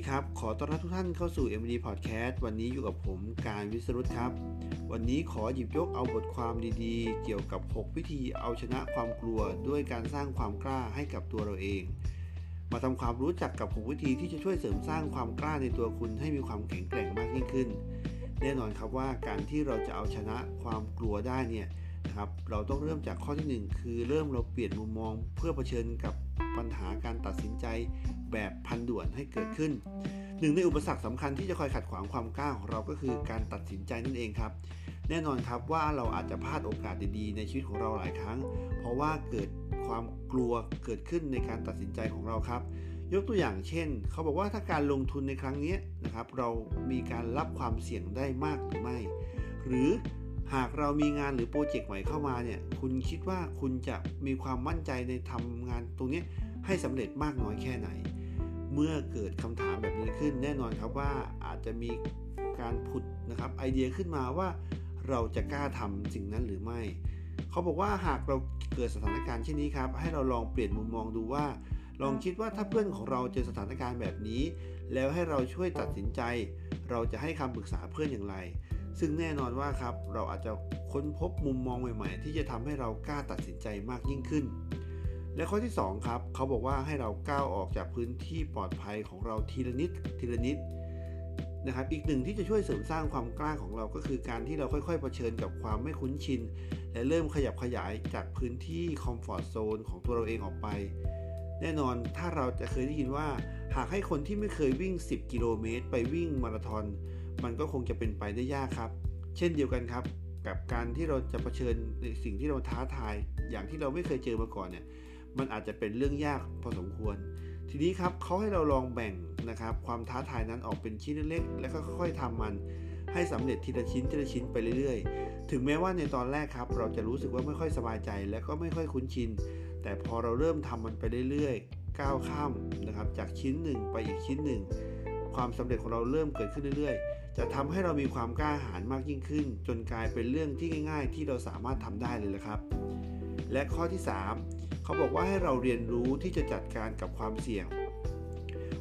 ดีครับ ขอต้อนรับทุกท่านเข้าสู่ MD Podcast วันนี้อยู่กับผมการวิสรุตครับ วันนี้ขอหยิบยกเอาบทความดีๆ เกี่ยวกับ 6 วิธีเอาชนะความกลัวด้วยการสร้างความกล้าให้กับตัวเราเอง มาทำความรู้จักกับ 6 วิธีที่จะช่วยเสริมสร้างความกล้าในตัวคุณให้มีความแข็งแกร่งมากยิ่งขึ้น แน่นอนครับว่าการที่เราจะเอาชนะความกลัวได้เนี่ยนะครับ เราต้องเริ่มจากข้อที่ 1 คือเริ่มเราเปลี่ยนมุมมองเพื่อเผชิญกับ ปัญหาการตัดสินใจแบบพันด่วนให้เกิดขึ้น หนึ่งในอุปสรรคสำคัญที่จะคอยขัดขวางความกล้าของเราก็คือการตัดสินใจนั่นเองครับ แน่นอนครับว่าเราอาจจะพลาดโอกาสดีๆ ในชีวิตของเราหลายครั้ง เพราะว่าเกิดความกลัวเกิดขึ้นในการตัดสินใจของเราครับ ยกตัวอย่างเช่น เขาบอกว่าถ้าการลงทุนในครั้งนี้นะครับ เรามีการรับความเสี่ยงได้มากหรือไม่ หรือ หากเรามีงานหรือโปรเจกต์ใหม่เข้ามาเนี่ย คุณคิดว่าคุณจะมีความมั่นใจในทำงานตรงนี้ให้สำเร็จมากน้อยแค่ไหน เมื่อเกิดคำถามแบบนี้ขึ้น แน่นอนครับว่าอาจจะมีการผุดนะครับไอเดียขึ้นมาว่าเราจะกล้าทำสิ่งนั้นหรือไม่ เขาบอกว่าหากเราเกิดสถานการณ์เช่นนี้ครับ ให้เราลองเปลี่ยนมุมมองดูว่า ลองคิดว่าถ้าเพื่อนของเราเจอสถานการณ์แบบนี้ แล้วให้เราช่วยตัดสินใจ เราจะให้คำปรึกษาเพื่อนอย่างไร ซึ่งแน่นอนว่าครับเราอาจจะค้นพบมุมมองใหม่ๆ ที่จะทำให้เรากล้าตัดสินใจมากยิ่งขึ้น และข้อที่ 2 ครับ เขาบอกว่าให้เราก้าวออกจากพื้นที่ปลอดภัยของเราทีละนิดทีละนิดนะครับอีกหนึ่งที่จะช่วยเสริมสร้างความกล้าของเราก็คือการที่เราค่อยๆเผชิญกับความไม่คุ้นชิน และเริ่มขยับขยายจากพื้นที่คอมฟอร์ทโซนของตัวเราเองออกไป แน่นอนถ้าเราจะเคยได้ยินว่า หากให้คนที่ไม่เคยวิ่ง 10 กิโลเมตร ไปวิ่งมาราธอน มันก็คงจะเป็นไปได้ยากครับ เช่นเดียวกันครับ กับการที่เราจะเผชิญในสิ่งที่เราท้าทาย อย่างที่เราไม่เคยเจอมาก่อนเนี่ย มันอาจจะเป็นเรื่องยากพอสมควร ทีนี้ครับเขาให้เราลองแบ่งนะครับ ความท้าทายนั้นออกเป็นชิ้นเล็กๆ แล้วก็ค่อยๆทำมันให้สำเร็จทีละชิ้นทีละชิ้นไปเรื่อยๆ ถึงแม้ว่าในตอนแรกครับ เราจะรู้สึกว่าไม่ค่อยสบายใจ และก็ไม่ค่อยคุ้นชิน แต่พอเราเริ่มทำมันไปเรื่อยๆ ก้าวข้ามนะครับ จากชิ้นหนึ่งไปอีกชิ้นหนึ่ง ความสำเร็จของเราเริ่มเกิดขึ้นเรื่อยๆ จะทำให้เรามีความกล้าหาญมากยิ่งขึ้น จนกลายเป็นเรื่องที่ง่าย ๆ ที่เราสามารถทำได้เลยละครับ และข้อที่ 3 เขาบอกว่าให้เราเรียนรู้ที่จะจัดการกับความเสี่ยง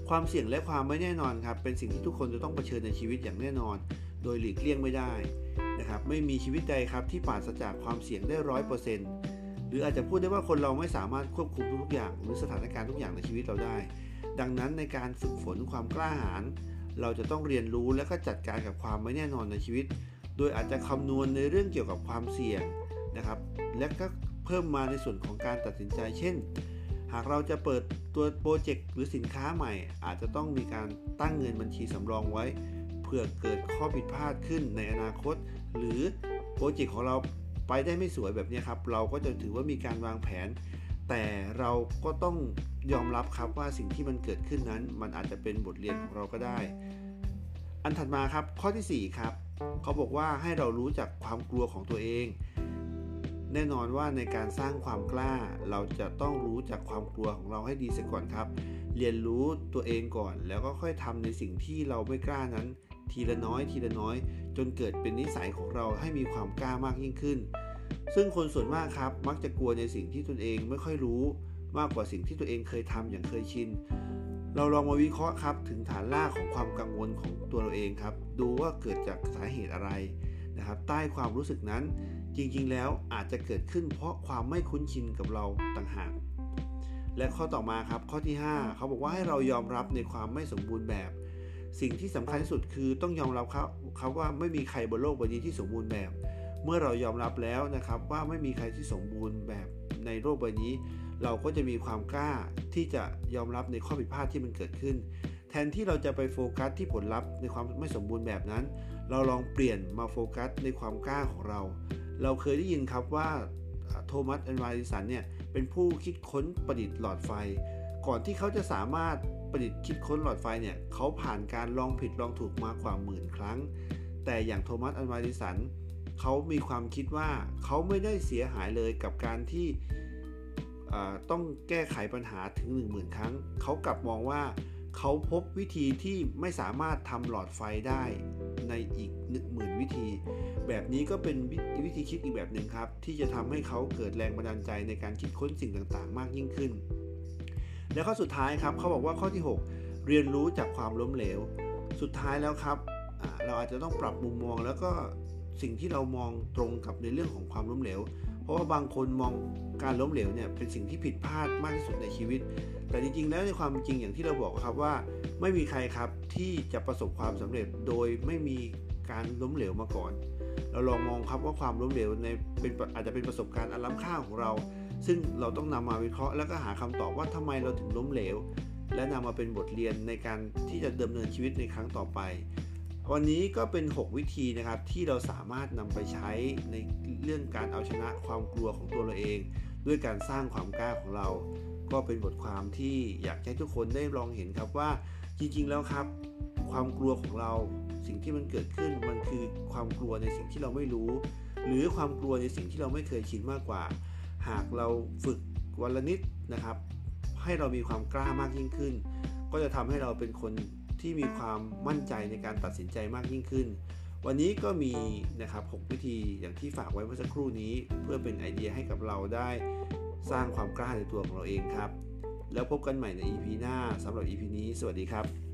ความเสี่ยงและความไม่แน่นอนครับ เป็นสิ่งที่ทุกคนจะต้องเผชิญในชีวิตอย่างแน่นอน โดยหลีกเลี่ยงไม่ได้นะครับไม่มีชีวิตใดครับที่ปราศจากความเสี่ยงได้ร้อยเปอร์เซ็นต์หรืออาจจะพูดได้ว่าคนเราไม่สามารถควบคุมทุกอย่าง หรือสถานการณ์ทุกอย่างในชีวิตเราได้ ดังนั้นในการฝึกฝนความกล้าหาญ เราจะต้องเรียนรู้และก็จัดการกับความไม่แน่นอนในชีวิต โดยอาจจะคำนวณในเรื่องเกี่ยวกับความเสี่ยงนะครับ และก็เพิ่มมาในส่วนของการตัดสินใจ เช่น หากเราจะเปิดตัวโปรเจกต์หรือสินค้าใหม่ อาจจะต้องมีการตั้งเงินบัญชีสำรองไว้เพื่อเกิดข้อผิดพลาดขึ้นในอนาคต หรือโปรเจกต์ของเราไปได้ไม่สวยแบบนี้ครับ เราก็จะถือว่ามีการวางแผน แต่เราก็ต้องยอมรับครับว่าสิ่งที่มันเกิดขึ้นนั้น มันอาจจะเป็นบทเรียนของเราก็ได้ อันถัดมาครับข้อที่ 4 ครับ เขาบอกว่าให้เรารู้จักความกลัวของตัวเอง แน่นอนว่าในการสร้างความกล้า เราจะต้องรู้จักความกลัวของเราให้ดีเสียก่อนครับ เรียนรู้ตัวเองก่อน แล้วก็ค่อยทำในสิ่งที่เราไม่กล้านั้น ทีละน้อย ทีละน้อย จนเกิดเป็นนิสัยของเราให้มีความกล้ามากยิ่งขึ้น ซึ่งคนส่วนมากครับมักจะกลัวในสิ่งที่ตนเองไม่ค่อยรู้มากกว่าสิ่งที่ตัวเองเคยทำอย่างเคยชิน เราลองมาวิเคราะห์ครับถึงฐานรากของความกังวลของตัวเราเองครับ ดูว่าเกิดจากสาเหตุอะไรนะครับ ใต้ความรู้สึกนั้นจริงๆ แล้วอาจจะเกิดขึ้นเพราะความไม่คุ้นชินกับเราต่างหาก และข้อต่อมาครับข้อที่ 5 เขาบอกว่าให้เรายอมรับในความไม่สมบูรณ์แบบ สิ่งที่สำคัญที่สุดคือต้องยอมรับเขาเขาว่าไม่มีใครบนโลกใบนี้ที่สมบูรณ์แบบ เมื่อเรายอมรับแล้วนะครับว่าไม่มีใครที่สมบูรณ์แบบในโลกใบนี้ เราก็จะมีความกล้าที่จะยอมรับในข้อผิดพลาดที่มันเกิดขึ้น แทนที่เราจะไปโฟกัสที่ผลลัพธ์ในความไม่สมบูรณ์แบบนั้น เราลองเปลี่ยนมาโฟกัสในความกล้าของเรา เราเคยได้ยินครับว่าโทมัสอัลวาเอดิสันเนี่ยเป็นผู้คิดค้นประดิษฐ์หลอดไฟ ก่อนที่เขาจะสามารถประดิษฐ์คิดค้นหลอดไฟเนี่ยเขาผ่านการลองผิดลองถูกมากว่าหมื่นครั้ง แต่อย่างโทมัสแอนวาริสัน เขามีความคิดว่าเขาไม่ได้เสียหายเลยกับการที่ต้องแก้ไขปัญหาถึง 1 0,000 ครั้ง เขากลับมองว่าเขาพบวิธีที่ไม่สามารถทำหลอดไฟได้ในอีกหนึ่งหมื่นวิธี แบบนี้ก็เป็นวิธีคิดอีกแบบหนึ่งครับ ที่จะทำให้เขาเกิดแรงบันดาลใจในการคิดค้นสิ่งต่างๆ มากยิ่งขึ้น และข้อสุดท้ายครับเขาบอกว่าข้อที่ 6 เรียนรู้จากความล้มเหลว สุดท้ายแล้วครับเราอาจจะต้องปรับมุมมองแล้วก็ สิ่งที่เรามองตรงกับในเรื่องของความล้มเหลว เพราะว่าบางคนมองการล้มเหลวเนี่ยเป็นสิ่งที่ผิดพลาดมากที่สุดในชีวิต แต่จริงๆ แล้วในความจริงอย่างที่เราบอกครับว่า ไม่มีใครครับที่จะประสบความสำเร็จโดยไม่มีการล้มเหลวมาก่อน เราลองมองครับว่าความล้มเหลวในเป็นอาจจะเป็นประสบการณ์อันล้ำค่าของเรา ซึ่งเราต้องนำมาวิเคราะห์แล้วก็หาคำตอบว่าทำไมเราถึงล้มเหลว และนำมาเป็นบทเรียนในการที่จะดำเนินชีวิตในครั้งต่อไป วันนี้ก็เป็น 6 วิธีนะครับที่เราสามารถนำไปใช้ในเรื่องการเอาชนะความกลัวของตัวเราเอง ด้วยการสร้างความกล้าของเรา ก็เป็นบทความที่อยากให้ทุกคนได้ลองเห็นครับว่าจริงๆแล้วครับ ความกลัวของเราสิ่งที่มันเกิดขึ้นมันคือความกลัวในสิ่งที่เราไม่รู้ หรือความกลัวในสิ่งที่เราไม่เคยชินมากกว่า หากเราฝึกวันละนิดนะครับ ให้เรามีความกล้ามากยิ่งขึ้น ก็จะทำให้เราเป็นคน ที่มีความมั่นใจในการตัดสินใจมากยิ่งขึ้น วันนี้ก็มีนะครับ 6 วิธีอย่างที่ฝากไว้เมื่อสักครู่นี้ เพื่อเป็นไอเดียให้กับเราได้สร้างความกล้าในตัวของเราเองครับ แล้วพบกันใหม่ใน EP หน้าสำหรับ EP นี้ สวัสดีครับ